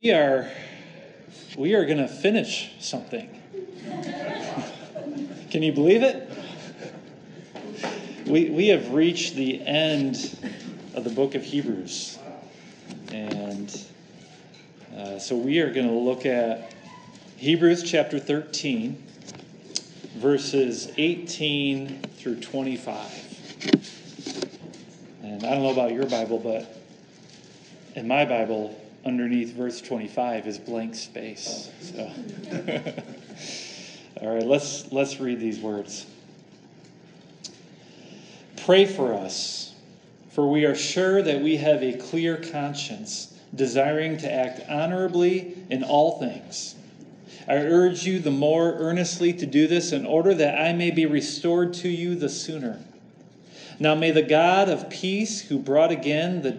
We are we are going to finish something. Can you believe it? We, we have reached the end of the book of Hebrews. And uh, so we are going to look at Hebrews chapter 13, verses 18 through 25. And I don't know about your Bible, but in my Bible, underneath verse 25 is blank space. So All right, let's let's read these words. Pray for us, for we are sure that we have a clear conscience, desiring to act honorably in all things. I urge you the more earnestly to do this in order that I may be restored to you the sooner. Now may the God of peace, who brought again the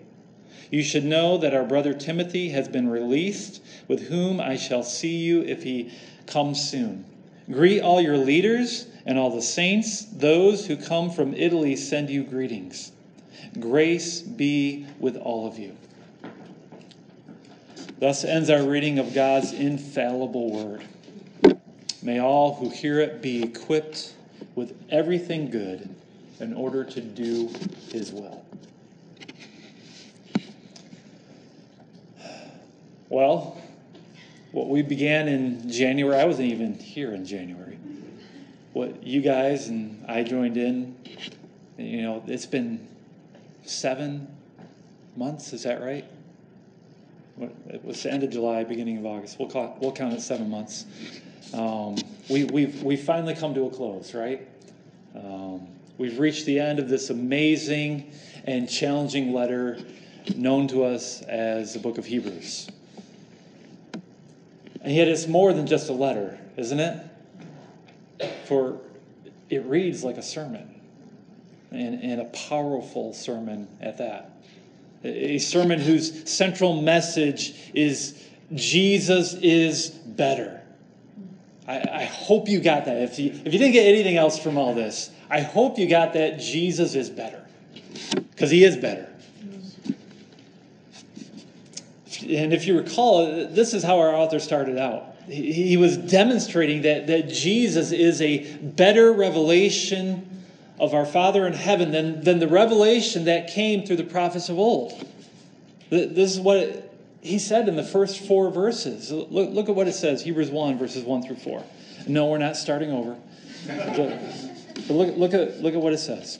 You should know that our brother Timothy has been released, with whom I shall see you if he comes soon. Greet all your leaders and all the saints. Those who come from Italy send you greetings. Grace be with all of you. Thus ends our reading of God's infallible word. May all who hear it be equipped with everything good in order to do his will. Well, what we began in January, I wasn't even here in January. What you guys and I joined in, you know, it's been seven months, is that right? It was the end of July, beginning of August. We'll, call it, we'll count it seven months. Um, we, we've, we've finally come to a close, right? Um, we've reached the end of this amazing and challenging letter known to us as the book of Hebrews. And yet it's more than just a letter, isn't it? For it reads like a sermon, and, and a powerful sermon at that. A sermon whose central message is Jesus is better. I, I hope you got that. If you, if you didn't get anything else from all this, I hope you got that Jesus is better. Because he is better and if you recall, this is how our author started out. He, was demonstrating that, that Jesus is a better revelation of our Father in heaven than, than the revelation that came through the prophets of old. This is what he said in the first four verses. Look, look at what it says Hebrews 1, verses 1 through 4. No, we're not starting over. But look, look, at, look at what it says.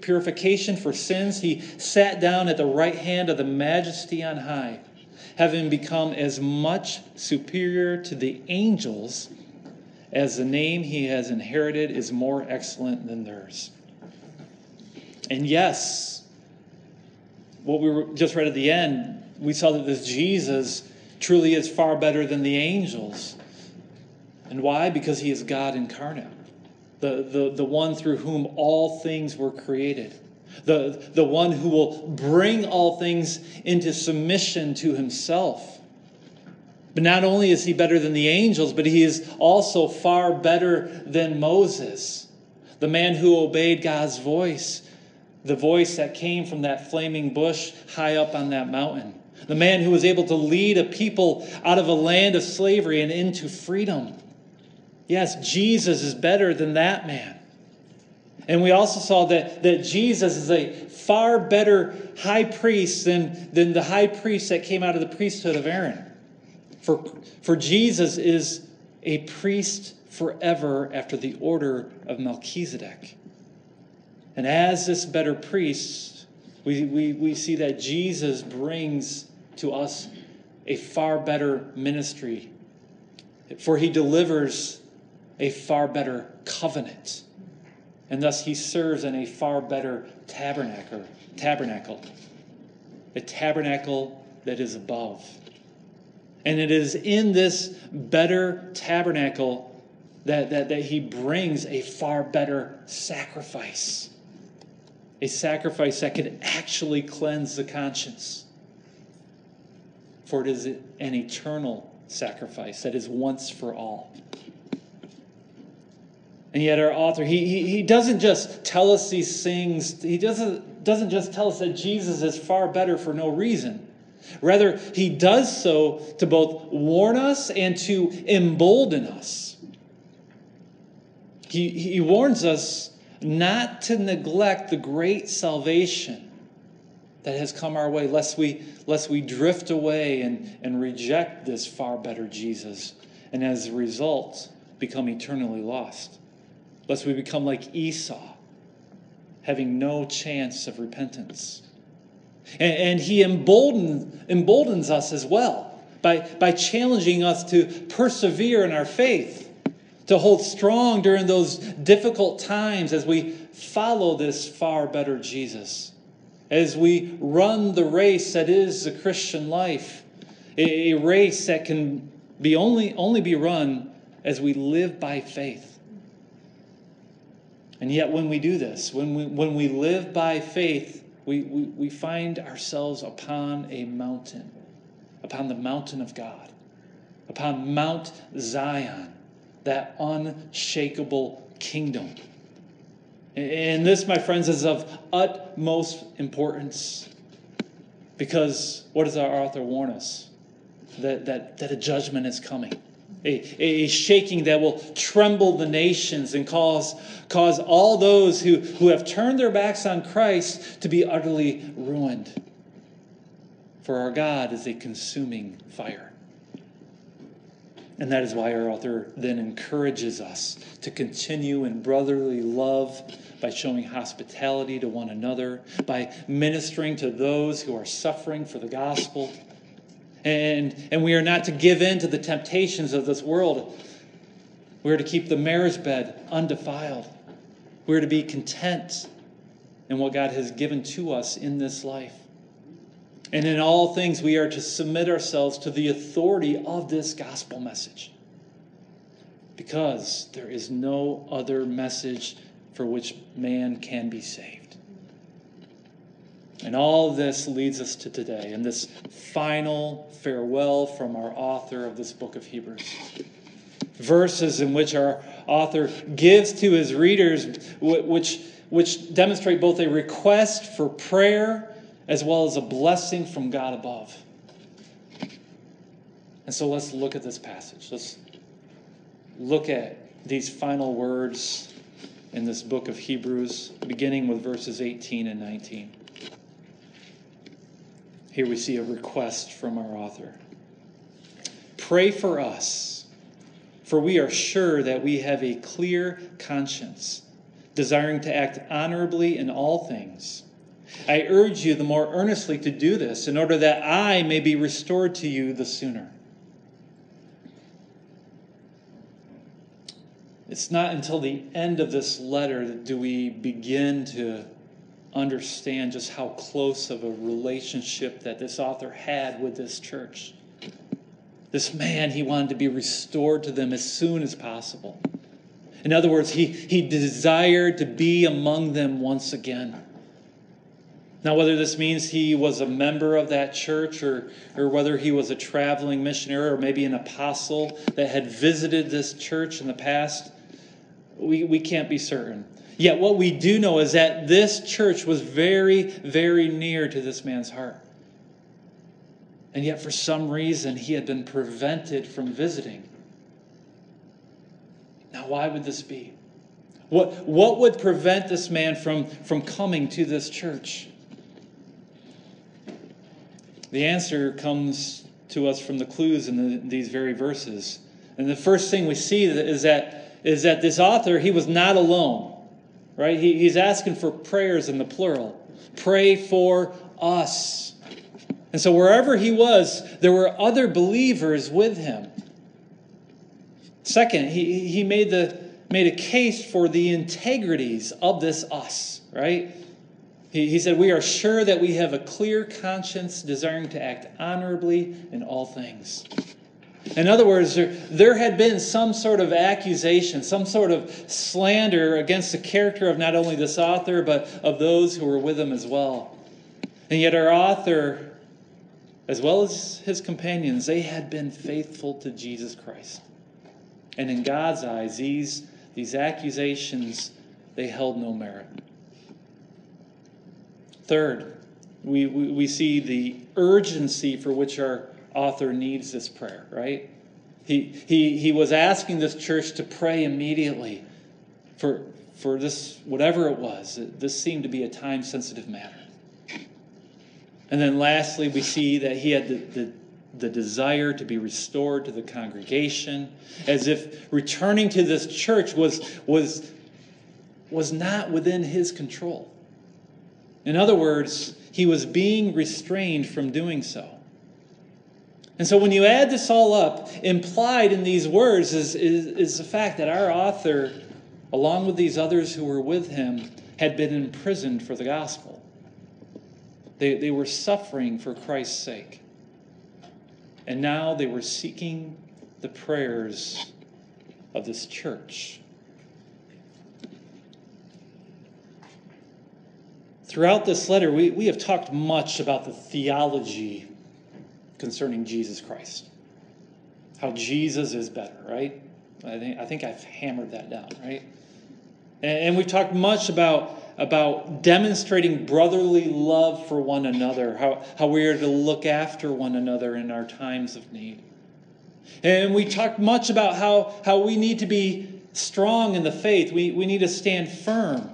purification for sins, he sat down at the right hand of the majesty on high, having become as much superior to the angels as the name he has inherited is more excellent than theirs. And yes, what we just read at the end, we saw that this Jesus truly is far better than the angels. And why? Because he is God incarnate the, the, the one through whom all things were created, the, the one who will bring all things into submission to himself. But not only is he better than the angels, but he is also far better than Moses, the man who obeyed God's voice, the voice that came from that flaming bush high up on that mountain, the man who was able to lead a people out of a land of slavery and into freedom. Yes, Jesus is better than that man. And we also saw that, that Jesus is a far better high priest than, than the high priest that came out of the priesthood of Aaron. For, for Jesus is a priest forever after the order of Melchizedek. And as this better priest, we, we, we see that Jesus brings to us a far better ministry, for he delivers a far better covenant. And thus he serves in a far better tabernacle, tabernacle, a tabernacle that is above. And it is in this better tabernacle that, that, that he brings a far better sacrifice. A sacrifice that could actually cleanse the conscience. For it is an eternal sacrifice that is once for all. And yet, our author, he, he, he doesn't just tell us these things, he doesn't, doesn't just tell us that Jesus is far better for no reason. Rather, he does so to both warn us and to embolden us. He, he warns us not to neglect the great salvation that has come our way, lest we, lest we drift away and, and reject this far better Jesus, and as a result, become eternally lost. Lest we become like Esau, having no chance of repentance. And, and he embolden, emboldens us as well by, by challenging us to persevere in our faith, to hold strong during those difficult times as we follow this far better Jesus, as we run the race that is the Christian life, a, race that can be only, only be run as we live by faith. And yet, when we do this, when we, when we live by faith, we, we, we find ourselves upon a mountain, upon the mountain of God, upon Mount Zion, that unshakable kingdom. And this, my friends, is of utmost importance because what does our author warn us? That, that, that a judgment is coming a, a shaking that will tremble the nations and cause, cause all those who, who have turned their backs on Christ to be utterly ruined. For our God is a consuming fire. And that is why our author then encourages us to continue in brotherly love by showing hospitality to one another, by ministering to those who are suffering for the gospel and, and we are not to give in to the temptations of this world. We are to keep the marriage bed undefiled. We are to be content in what God has given to us in this life. And in all things, we are to submit ourselves to the authority of this gospel message. Because there is no other message for which man can be saved. And all this leads us to today and this final farewell from our author of this book of Hebrews. Verses in which our author gives to his readers, which, which demonstrate both a request for prayer as well as a blessing from God above. And so let's look at this passage. Let's look at these final words in this book of Hebrews, beginning with verses 18 and 19. Here we see a request from our author Pray for us, for we are sure that we have a clear conscience, desiring to act honorably in all things. I urge you the more earnestly to do this, in order that I may be restored to you the sooner. It's not until the end of this letter that do we begin to understand just how close of a relationship that this author had with this church. This man, he wanted to be restored to them as soon as possible. In other words, he, he desired to be among them once again. Now, whether this means he was a member of that church or, or whether he was a traveling missionary or maybe an apostle that had visited this church in the past, we, we can't be certain. Yet, what we do know is that this church was very, very near to this man's heart. And yet, for some reason, he had been prevented from visiting. Now, why would this be? What, what would prevent this man from, from coming to this church? The answer comes to us from the clues in the, these very verses. And the first thing we see is that, is that this author, he was not alone, right? He, he's asking for prayers in the plural. Pray for us. And so wherever he was, there were other believers with him. Second, he, he made, the, made a case for the integrities of this us, right? He, he said, We are sure that we have a clear conscience, desiring to act honorably in all things. In other words, there, there had been some sort of accusation, some sort of slander against the character of not only this author, but of those who were with him as well. And yet, our author, as well as his companions, they had been faithful to Jesus Christ. And in God's eyes, these, these accusations, they held no merit. Third, we, we, we see the urgency for which our author needs this prayer, right? He, he, he was asking this church to pray immediately for, for this, whatever it was. This seemed to be a time sensitive matter. And then lastly, we see that he had the, the, the, desire to be restored to the congregation, as if returning to this church was, was, was not within his control. In other words, he was being restrained from doing so. And so when you add this all up, implied in these words is, is, is the fact that our author, along with these others who were with him, had been imprisoned for the gospel. They, they were suffering for Christ's sake. And now they were seeking the prayers of this church. Throughout this letter, we, we have talked much about the theology concerning Jesus Christ. How Jesus is better, right? I think, I think I've hammered that down, right? And, and we've talked much about, about demonstrating brotherly love for one another, how, how we are to look after one another in our times of need. And we talked much about how, how we need to be strong in the faith. We, we need to stand firm.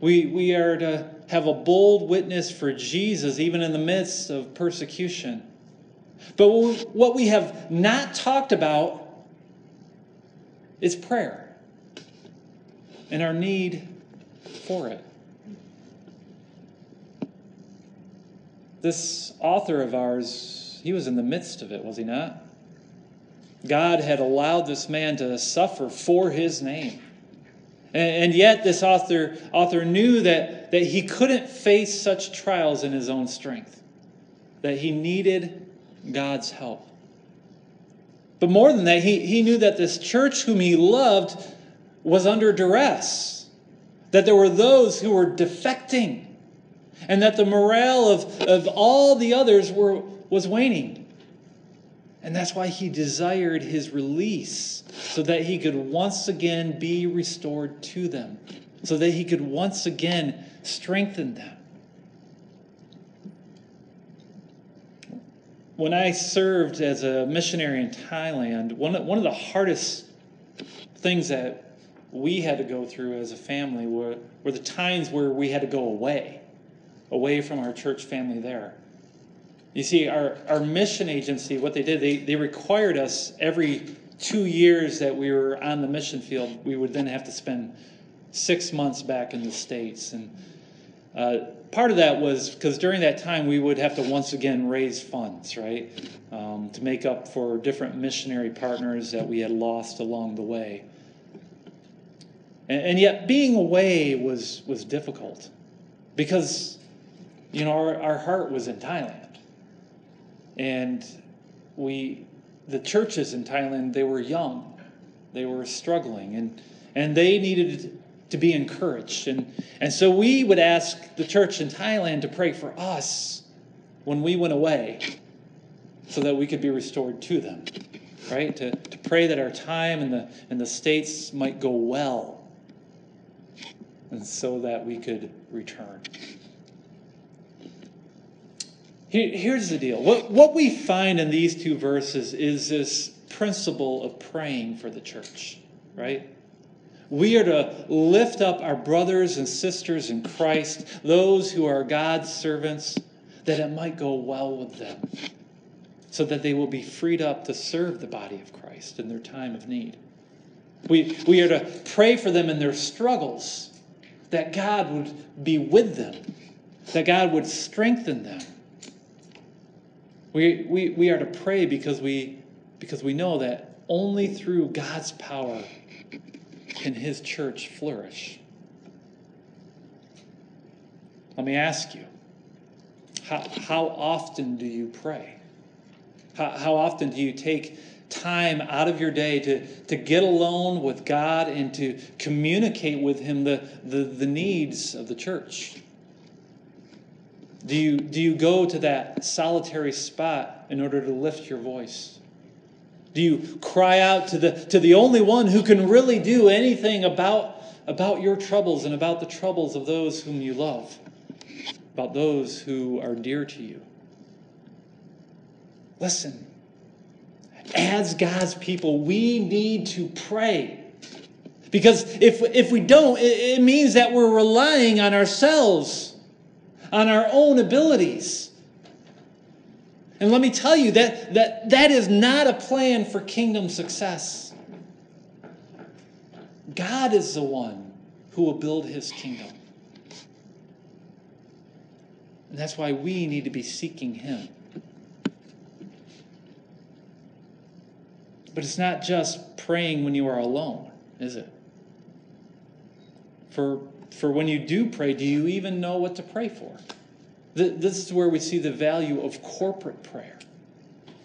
We, we are to have a bold witness for Jesus, even in the midst of persecution. But what we have not talked about is prayer and our need for it. This author of ours, he was in the midst of it, was he not? God had allowed this man to suffer for his name. And, yet, this author, author knew that, that he couldn't face such trials in his own strength, that he needed God's help. But more than that, he, he knew that this church whom he loved was under duress, that there were those who were defecting, and that the morale of, of all the others were, was waning. And that's why he desired his release, so that he could once again be restored to them, so that he could once again strengthen them. When I served as a missionary in Thailand, one of, one of the hardest things that we had to go through as a family were, were the times where we had to go away, away from our church family there. You see, our, our mission agency, what they did, they, they required us every two years that we were on the mission field, we would then have to spend six months back in the States. And uh, part of that was because during that time we would have to once again raise funds, right, um, to make up for different missionary partners that we had lost along the way. And, and yet, being away was was difficult because, you know, our, our heart was in Thailand, and we, the churches in Thailand, they were young, they were struggling, and and they needed to be encouraged. And, and so we would ask the church in Thailand to pray for us when we went away so that we could be restored to them, right? To, to pray that our time in the, in the States might go well and so that we could return. Here, here's the deal. What, what we find in these two verses is this principle of praying for the church, right? We are to lift up our brothers and sisters in Christ, those who are God's servants, that it might go well with them. so that they will be freed up to serve the body of Christ in their time of need. We, we are to pray for them in their struggles, that God would be with them, that God would strengthen them. We, we, we are to pray because we, because we know that only through God's power can His church flourish. Let me ask you how, how often do you pray? How, how often do you take time out of your day to, to get alone with God and to communicate with Him the, the, the needs of the church? Do you, do you go to that solitary spot in order to lift your voice? Do you cry out to the, to the only one who can really do anything about, about your troubles and about the troubles of those whom you love, about those who are dear to you? Listen, as God's people, we need to pray. Because if, if we don't, it, it means that we're relying on ourselves, on our own abilities. And let me tell you that, that that is not a plan for kingdom success. God is the one who will build his kingdom. And that's why we need to be seeking him. But it's not just praying when you are alone, is it? For, for when you do pray, do you even know what to pray for? This is where we see the value of corporate prayer.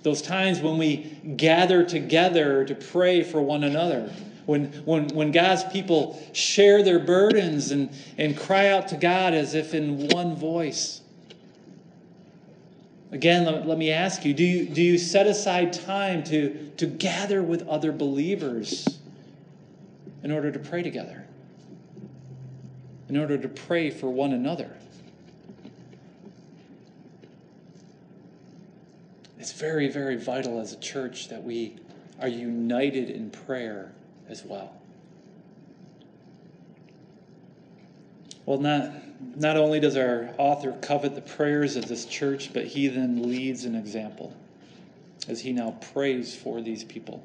Those times when we gather together to pray for one another. When, when, when God's people share their burdens and, and cry out to God as if in one voice. Again, let, let me ask you do, you do you set aside time to, to gather with other believers in order to pray together? In order to pray for one another? It's very, very vital as a church that we are united in prayer as well. Well, not, not only does our author covet the prayers of this church, but he then leads an example as he now prays for these people.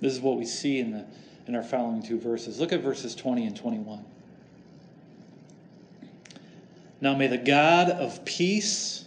This is what we see in, the, in our following two verses. Look at verses 20 and 21. Now may the God of peace,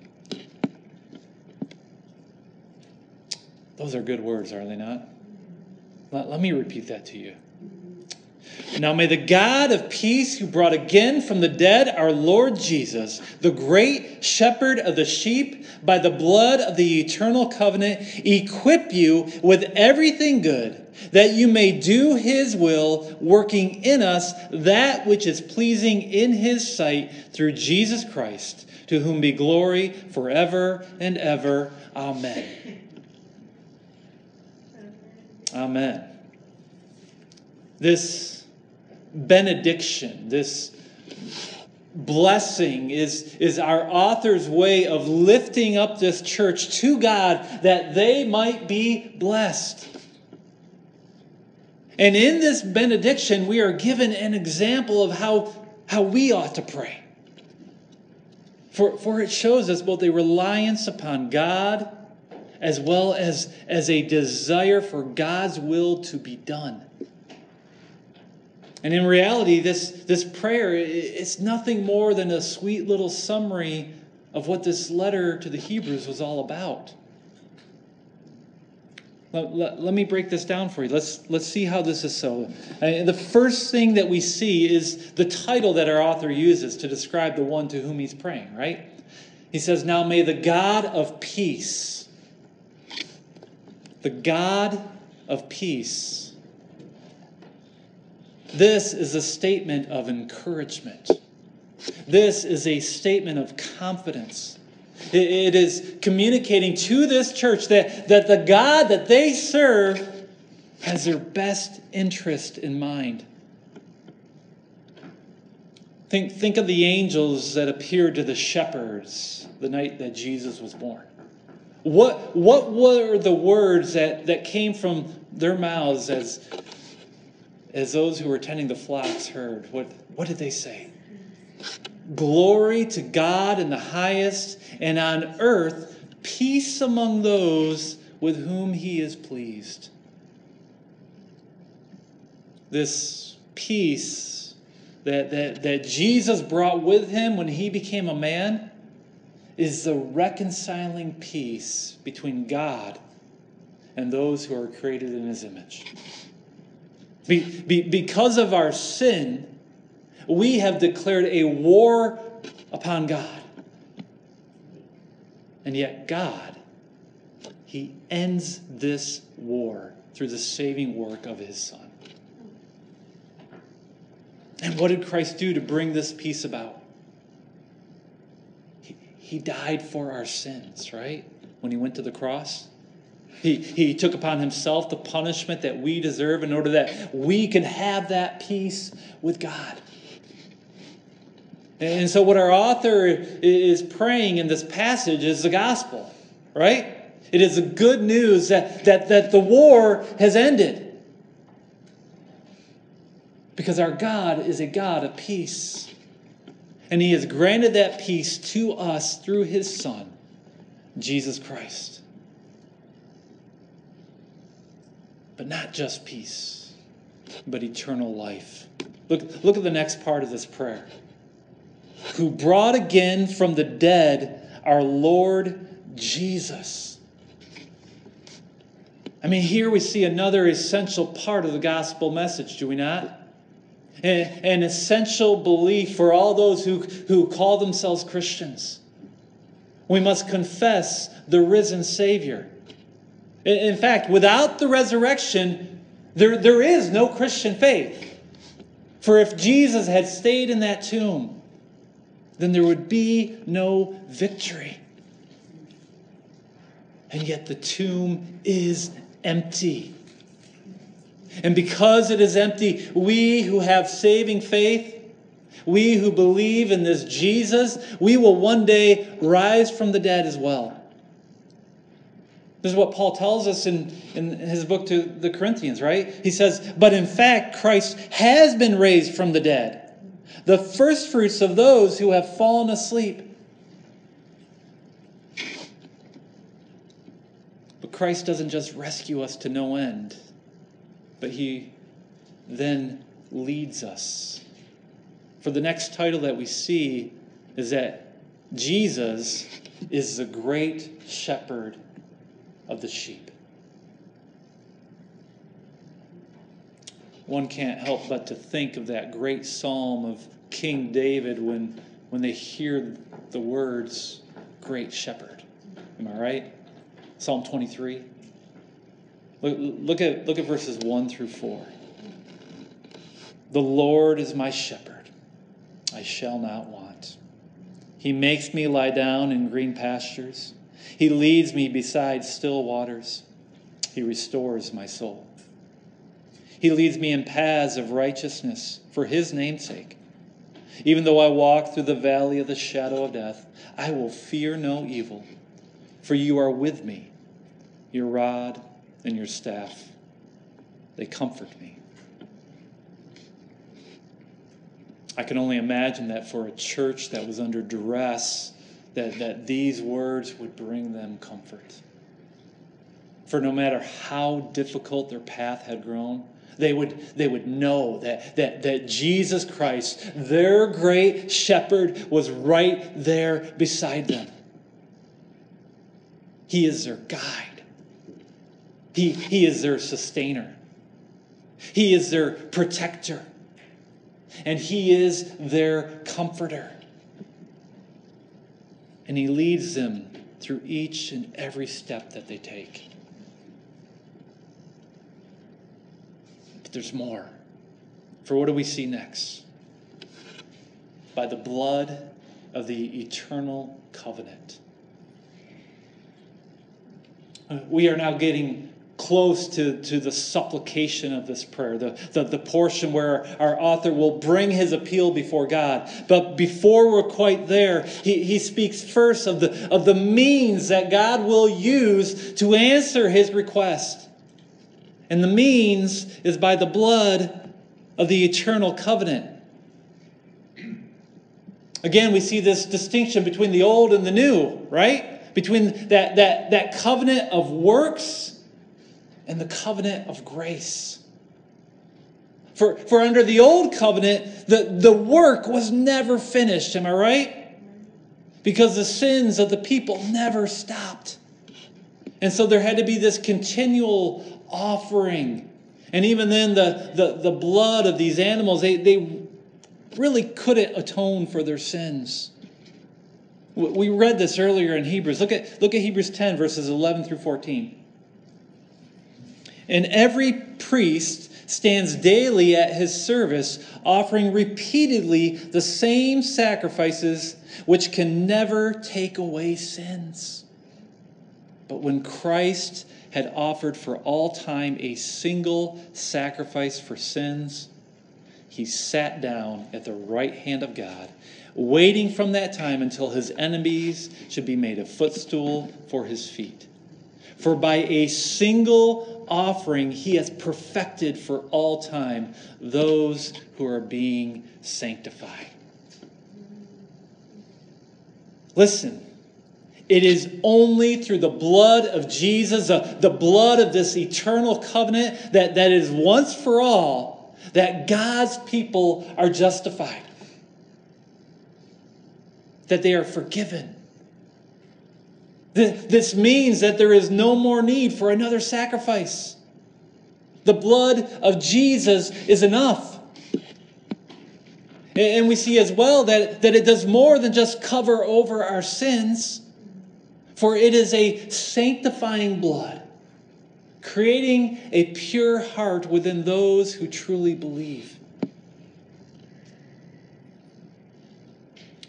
Those are good words, are they not? Let, let me repeat that to you. Now may the God of peace, who brought again from the dead our Lord Jesus, the great shepherd of the sheep, by the blood of the eternal covenant, equip you with everything good, that you may do his will, working in us that which is pleasing in his sight through Jesus Christ, to whom be glory forever and ever. Amen. Amen. This benediction, this blessing is, is our author's way of lifting up this church to God that they might be blessed. And in this benediction, we are given an example of how, how we ought to pray. For, for it shows us both a reliance upon God as well as, as a desire for God's will to be done. And in reality, this, this prayer is nothing more than a sweet little summary of what this letter to the Hebrews was all about. Let, let, let, me break this down for you. Let's, let's see how this is so. And the first thing that we see is the title that our author uses to describe the one to whom he's praying, right? He says, Now may the God of peace, the God of peace, this is a statement of encouragement. This is a statement of confidence. It is communicating to this church that, that the God that they serve has their best interest in mind. Think, think of the angels that appeared to the shepherds the night that Jesus was born. What, what were the words that, that came from their mouths as, as those who were tending the flocks heard? What, what did they say? Glory to God in the highest, and on earth, peace among those with whom he is pleased. This peace that, that, that Jesus brought with him when he became a man is the reconciling peace between God and those who are created in his image. Be, be, because of our sin, we have declared a war upon God. And yet, God, He ends this war through the saving work of His Son. And what did Christ do to bring this peace about? He, died for our sins, right? When He went to the cross. He, he took upon himself the punishment that we deserve in order that we can have that peace with God. And so, what our author is praying in this passage is the gospel, right? It is the good news that, that, that the war has ended. Because our God is a God of peace. And He has granted that peace to us through His Son, Jesus Christ. But not just peace, but eternal life. Look, look at the next part of this prayer who brought again from the dead our Lord Jesus. I mean, here we see another essential part of the gospel message, do we not? An essential belief for all those who, who call themselves Christians. We must confess the risen Savior. In fact, without the resurrection, there, there is no Christian faith. For if Jesus had stayed in that tomb, then there would be no victory. And yet the tomb is empty. And because it is empty, we who have saving faith, we who believe in this Jesus, we will one day rise from the dead as well. This is what Paul tells us in, in his book to the Corinthians, right? He says, But in fact, Christ has been raised from the dead the firstfruits of those who have fallen asleep. But Christ doesn't just rescue us to no end, but he then leads us. For the next title that we see is that Jesus is the great shepherd of the sheep. one can't help but to think of that great psalm of King David when, when they hear the words, Great Shepherd. Am I right? Psalm 23. Look, look, at, look at verses 1 through 4. The Lord is my shepherd, I shall not want. He makes me lie down in green pastures. He leads me beside still waters. He restores my soul. He leads me in paths of righteousness for his name's sake. Even though I walk through the valley of the shadow of death, I will fear no evil, for you are with me. Your rod and your staff, they comfort me. I can only imagine that for a church that was under duress, that, that these words would bring them comfort. For no matter how difficult their path had grown, they would, they would know that, that, that Jesus Christ, their great shepherd, was right there beside them. He is their guide, he, he is their sustainer, He is their protector, and He is their comforter. And He leads them through each and every step that they take. But there's more. For what do we see next? By the blood of the eternal covenant. We are now getting close to, to the supplication of this prayer, the, the, the portion where our author will bring his appeal before God. But before we're quite there, he, he speaks first of the, of the means that God will use to answer his request. And the means is by the blood of the eternal covenant. Again, we see this distinction between the old and the new, right? Between that, that, that covenant of works and the covenant of grace. For, for under the old covenant, the, the work was never finished, am I right? Because the sins of the people never stopped. And so there had to be this continual offering. And even then, the, the, the blood of these animals, they, they really couldn't atone for their sins. We read this earlier in Hebrews. Look at, look at Hebrews 10, verses 11 through 14. And every priest stands daily at his service, offering repeatedly the same sacrifices which can never take away sins. But when Christ had offered for all time a single sacrifice for sins, he sat down at the right hand of God, waiting from that time until his enemies should be made a footstool for his feet. For by a single offering, he has perfected for all time those who are being sanctified. Listen, it is only through the blood of Jesus, uh, the blood of this eternal covenant, that, that is once for all, that God's people are justified, that they are forgiven this means that there is no more need for another sacrifice. The blood of Jesus is enough. And we see as well that, that it does more than just cover over our sins, for it is a sanctifying blood, creating a pure heart within those who truly believe.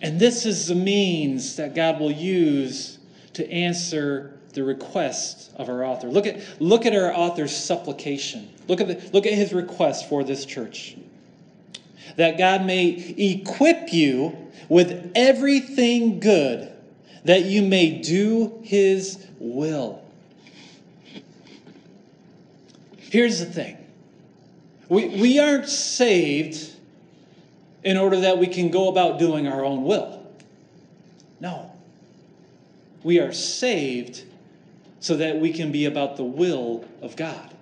And this is the means that God will use to answer the request of our author. Look at, look at our author's supplication. Look at, the, look at his request for this church. That God may equip you with everything good, that you may do his will. Here's the thing we, we aren't saved in order that we can go about doing our own will. We are saved so that we can be about the will of God.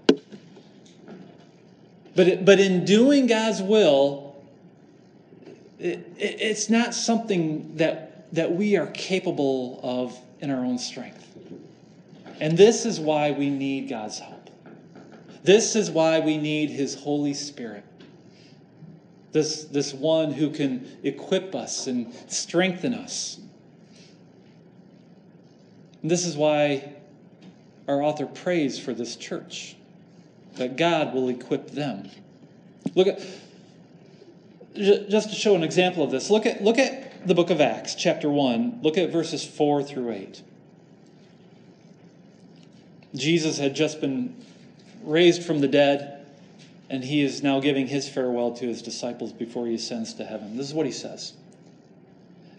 But, it, but in doing God's will, it, it, it's not something that, that we are capable of in our own strength. And this is why we need God's help. This is why we need His Holy Spirit. This, this one who can equip us and strengthen us and this is why our author prays for this church that God will equip them. Look at just to show an example of this. Look at look at the book of Acts, chapter 1. Look at verses 4 through 8. Jesus had just been raised from the dead, and he is now giving his farewell to his disciples before he ascends to heaven. This is what he says.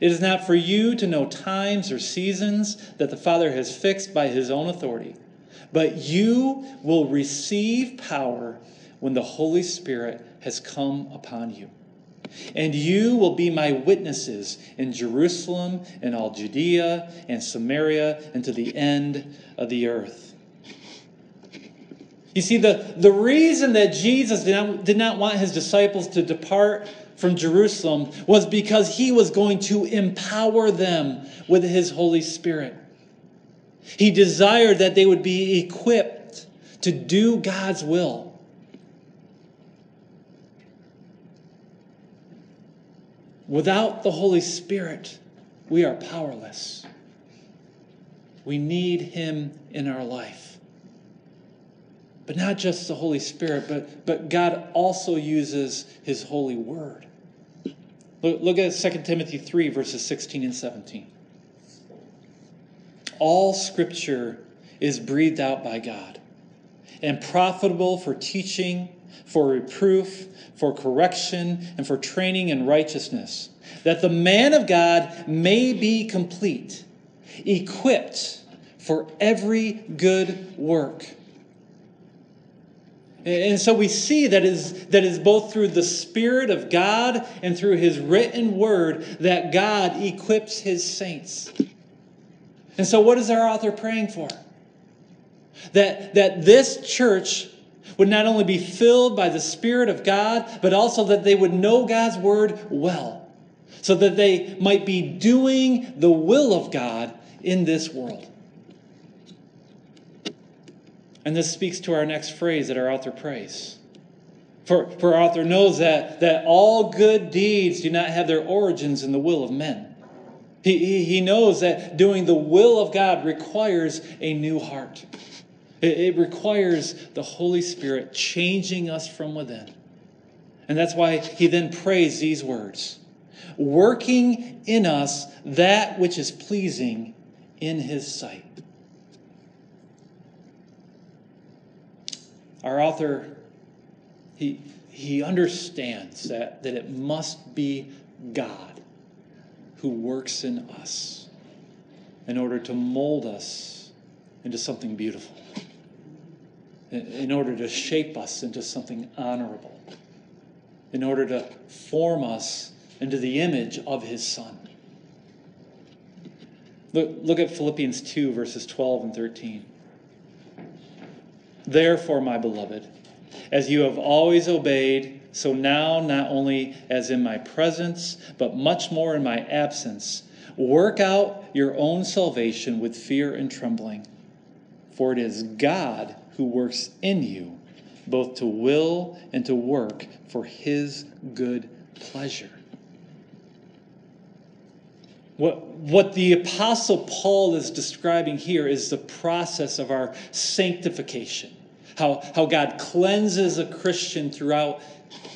it is not for you to know times or seasons that the Father has fixed by his own authority, but you will receive power when the Holy Spirit has come upon you. And you will be my witnesses in Jerusalem and all Judea and Samaria and to the end of the earth. You see, the, the reason that Jesus did not, did not want his disciples to depart from Jerusalem was because he was going to empower them with his Holy Spirit. He desired that they would be equipped to do God's will. Without the Holy Spirit, we are powerless. We need Him in our life. But not just the Holy Spirit, but, but God also uses His holy word. Look, at 2 Timothy 3, verses 16 and 17. All scripture is breathed out by God and profitable for teaching, for reproof, for correction, and for training in righteousness, that the man of God may be complete, equipped for every good work. And so we see that is, that is both through the Spirit of God and through His written word that God equips His saints. And so, what is our author praying for? That, that this church would not only be filled by the Spirit of God, but also that they would know God's word well, so that they might be doing the will of God in this world. And this speaks to our next phrase that our author prays. For, for our author knows that, that all good deeds do not have their origins in the will of men. He, he, he knows that doing the will of God requires a new heart. It, it requires the Holy Spirit changing us from within. And that's why he then prays these words working in us that which is pleasing in his sight. Our author, he, he understands that, that it must be God who works in us in order to mold us into something beautiful, in order to shape us into something honorable, in order to form us into the image of his Son. Look, look at Philippians 2, verses 12 and 13. Therefore, my beloved, as you have always obeyed, so now, not only as in my presence, but much more in my absence, work out your own salvation with fear and trembling. For it is God who works in you, both to will and to work for his good pleasure. What, what the Apostle Paul is describing here is the process of our sanctification how, how God cleanses a Christian throughout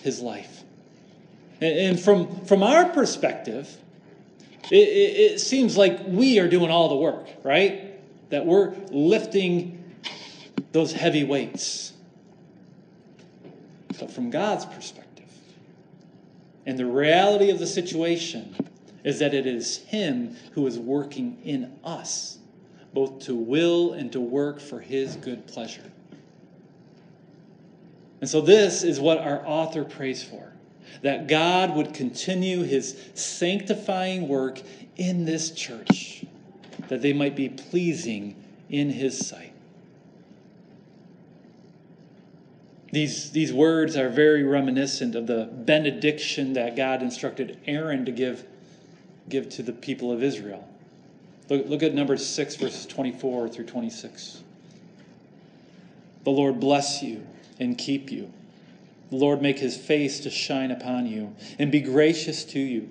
his life. And, and from, from our perspective, it, it, it seems like we are doing all the work, right? That we're lifting those heavy weights. But from God's perspective, and the reality of the situation is that it is Him who is working in us, both to will and to work for His good pleasure. And so, this is what our author prays for that God would continue his sanctifying work in this church, that they might be pleasing in his sight. These, these words are very reminiscent of the benediction that God instructed Aaron to give, give to the people of Israel. Look, look at number 6, verses 24 through 26. The Lord bless you and keep you. The Lord make his face to shine upon you and be gracious to you.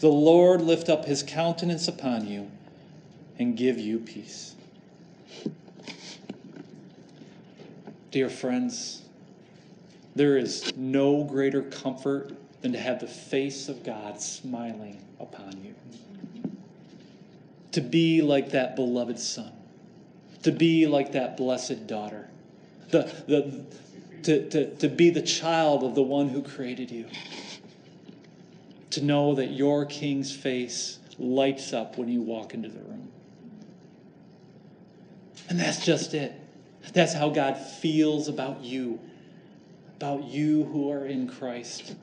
The Lord lift up his countenance upon you and give you peace. Dear friends, there is no greater comfort than to have the face of God smiling upon you. To be like that beloved son, to be like that blessed daughter the, the, to, to, to be the child of the one who created you. To know that your king's face lights up when you walk into the room. And that's just it. That's how God feels about you, about you who are in Christ.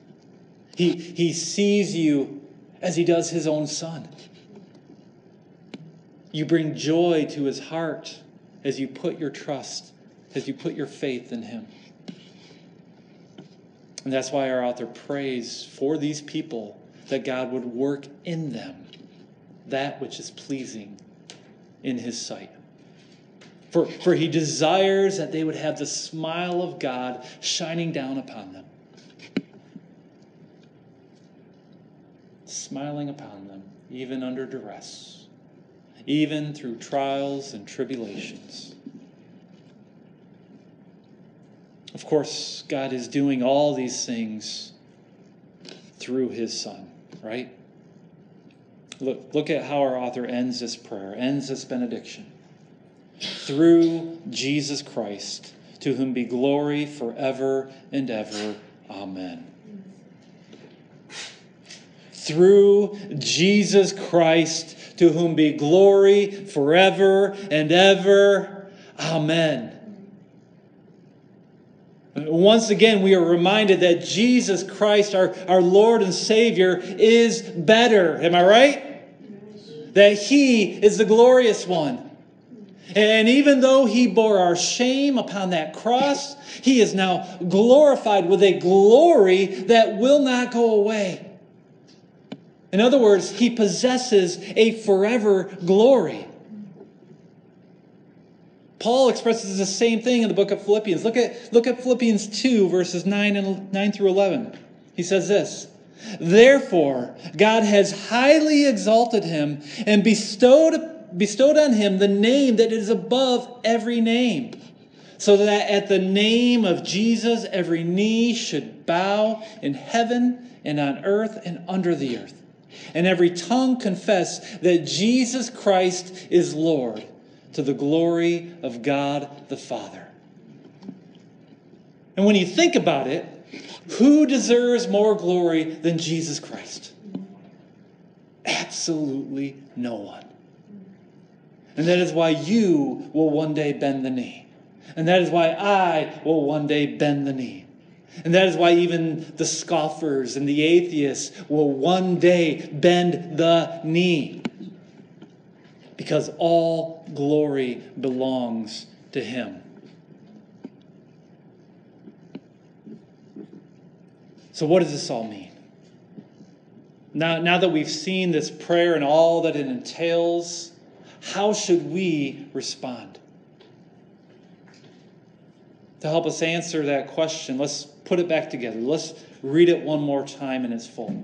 He, he sees you as he does his own son. You bring joy to his heart as you put your trust as you put your faith in Him. And that's why our author prays for these people that God would work in them that which is pleasing in His sight. For, for He desires that they would have the smile of God shining down upon them. smiling upon them, even under duress, even through trials and tribulations. Of course, God is doing all these things through his Son, right? Look, look at how our author ends this prayer, ends this benediction. Through Jesus Christ, to whom be glory forever and ever. Amen. Through Jesus Christ, to whom be glory forever and ever. Amen. Once again, we are reminded that Jesus Christ, our, our Lord and Savior, is better. Am I right? That He is the glorious one. And even though He bore our shame upon that cross, He is now glorified with a glory that will not go away. In other words, He possesses a forever glory. Paul expresses the same thing in the book of Philippians. Look at, look at Philippians 2, verses 9, and 9 through 11. He says this Therefore, God has highly exalted him and bestowed, bestowed on him the name that is above every name, so that at the name of Jesus every knee should bow in heaven and on earth and under the earth, and every tongue confess that Jesus Christ is Lord to the glory of God the Father. And when you think about it, who deserves more glory than Jesus Christ? Absolutely no one. And that is why you will one day bend the knee. And that is why I will one day bend the knee. And that is why even the scoffers and the atheists will one day bend the knee because all glory belongs to Him. So, what does this all mean? Now, now that we've seen this prayer and all that it entails, how should we respond? To help us answer that question, let's put it back together. Let's read it one more time in its full.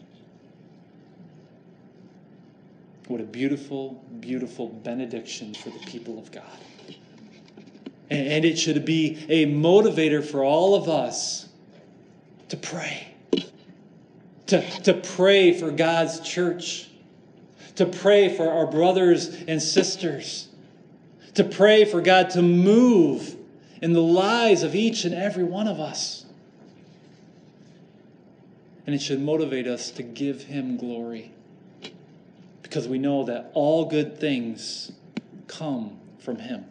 What a beautiful, beautiful benediction for the people of God. And it should be a motivator for all of us to pray. To, to pray for God's church. To pray for our brothers and sisters. To pray for God to move in the lives of each and every one of us. And it should motivate us to give Him glory because we know that all good things come from Him.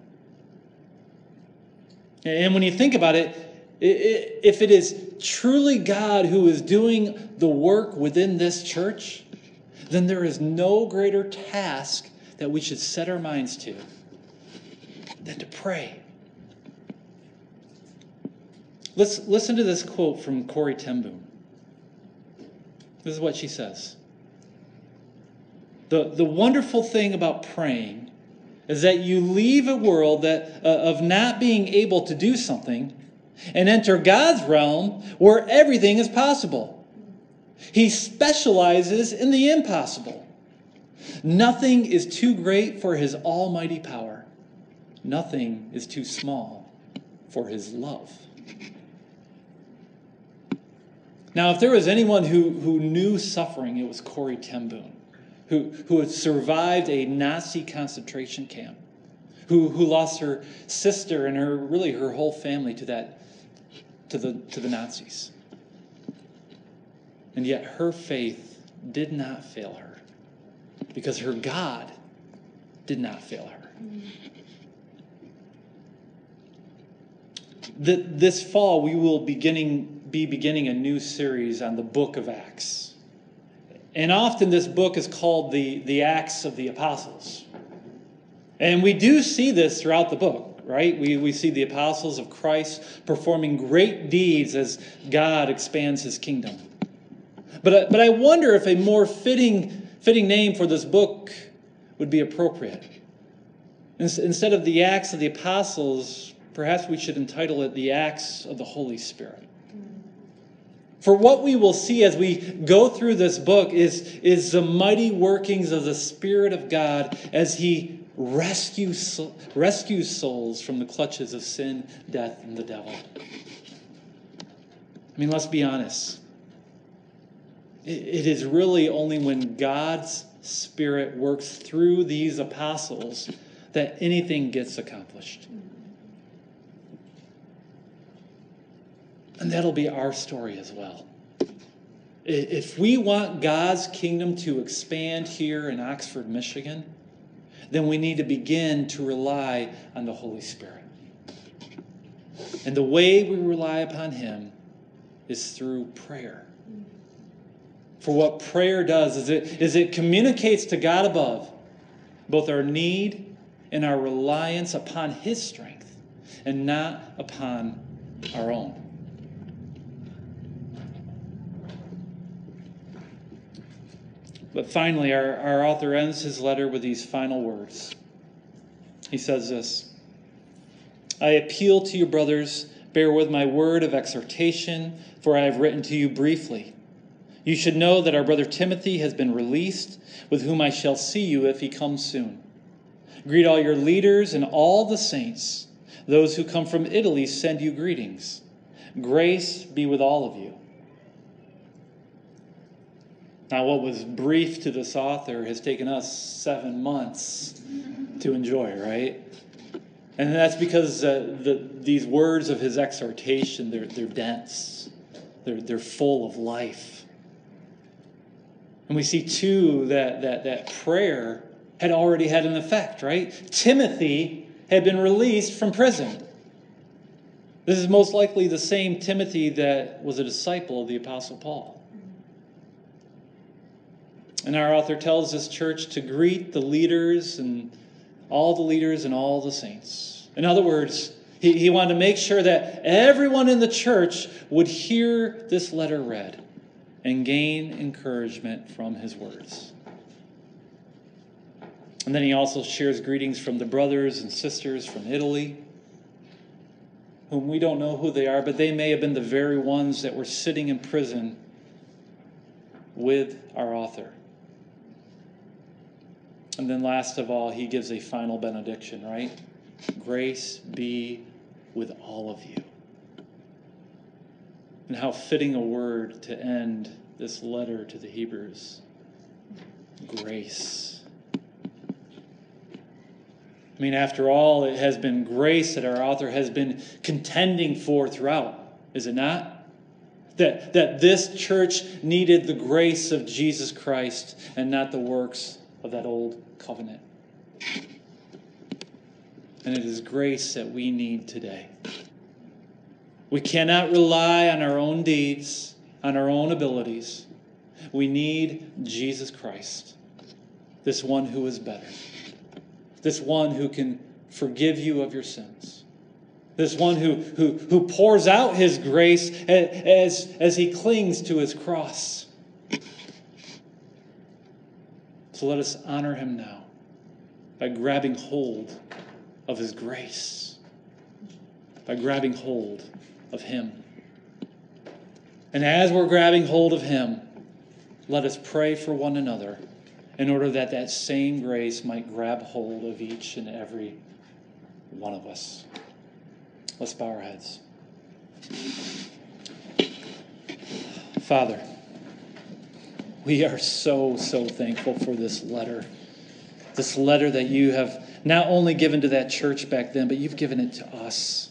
And when you think about it, if it is truly God who is doing the work within this church, then there is no greater task that we should set our minds to than to pray. Let's listen to this quote from Corrie ten Boom. This is what she says. The, the wonderful thing about praying is that you leave a world that, uh, of not being able to do something and enter God's realm where everything is possible. He specializes in the impossible. Nothing is too great for his almighty power. Nothing is too small for his love. Now, if there was anyone who, who knew suffering, it was Corrie ten Boom who, who had survived a Nazi concentration camp, who, who lost her sister and her really her whole family to that to the to the Nazis. And yet her faith did not fail her because her God did not fail her. This fall, we will beginning, be beginning a new series on the book of Acts. And often this book is called the, the Acts of the Apostles. And we do see this throughout the book, right? We, we see the apostles of Christ performing great deeds as God expands his kingdom. But, uh, but I wonder if a more fitting, fitting name for this book would be appropriate. Instead of the Acts of the Apostles, perhaps we should entitle it the Acts of the Holy Spirit. For what we will see as we go through this book is, is the mighty workings of the Spirit of God as He rescues, rescues souls from the clutches of sin, death, and the devil. I mean, let's be honest. It, it is really only when God's Spirit works through these apostles that anything gets accomplished. And that'll be our story as well. If we want God's kingdom to expand here in Oxford, Michigan, then we need to begin to rely on the Holy Spirit. And the way we rely upon Him is through prayer. For what prayer does is it, is it communicates to God above both our need and our reliance upon His strength and not upon our own. But finally, our, our author ends his letter with these final words. He says this I appeal to you, brothers, bear with my word of exhortation, for I have written to you briefly. You should know that our brother Timothy has been released, with whom I shall see you if he comes soon. Greet all your leaders and all the saints. Those who come from Italy send you greetings. Grace be with all of you. Now, what was brief to this author has taken us seven months to enjoy, right? And that's because uh, the, these words of his exhortation, they're, they're dense, they're, they're full of life. And we see, too, that, that, that prayer had already had an effect, right? Timothy had been released from prison. This is most likely the same Timothy that was a disciple of the Apostle Paul. And our author tells this church to greet the leaders and all the leaders and all the saints. In other words, he, he wanted to make sure that everyone in the church would hear this letter read and gain encouragement from his words. And then he also shares greetings from the brothers and sisters from Italy, whom we don't know who they are, but they may have been the very ones that were sitting in prison with our author. And then, last of all, he gives a final benediction, right? Grace be with all of you. And how fitting a word to end this letter to the Hebrews grace. I mean, after all, it has been grace that our author has been contending for throughout, is it not? That, that this church needed the grace of Jesus Christ and not the works of that old covenant. And it is grace that we need today. We cannot rely on our own deeds, on our own abilities. We need Jesus Christ, this one who is better, this one who can forgive you of your sins, this one who, who, who pours out his grace as, as he clings to his cross. So let us honor him now by grabbing hold of his grace, by grabbing hold of him. And as we're grabbing hold of him, let us pray for one another in order that that same grace might grab hold of each and every one of us. Let's bow our heads. Father, we are so, so thankful for this letter. This letter that you have not only given to that church back then, but you've given it to us.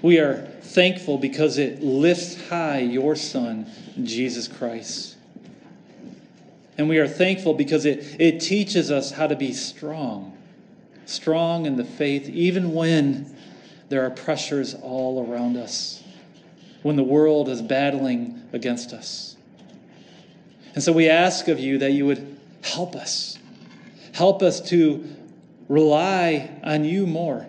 We are thankful because it lifts high your Son, Jesus Christ. And we are thankful because it, it teaches us how to be strong, strong in the faith, even when there are pressures all around us, when the world is battling against us. And so we ask of you that you would help us. Help us to rely on you more.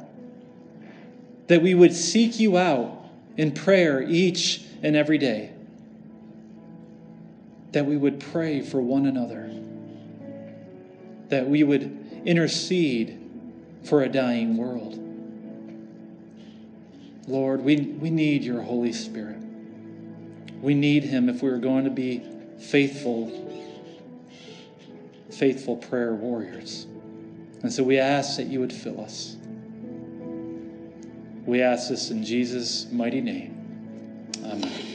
That we would seek you out in prayer each and every day. That we would pray for one another. That we would intercede for a dying world. Lord, we, we need your Holy Spirit. We need him if we're going to be faithful, faithful prayer warriors. And so we ask that you would fill us. We ask this in Jesus' mighty name. Amen.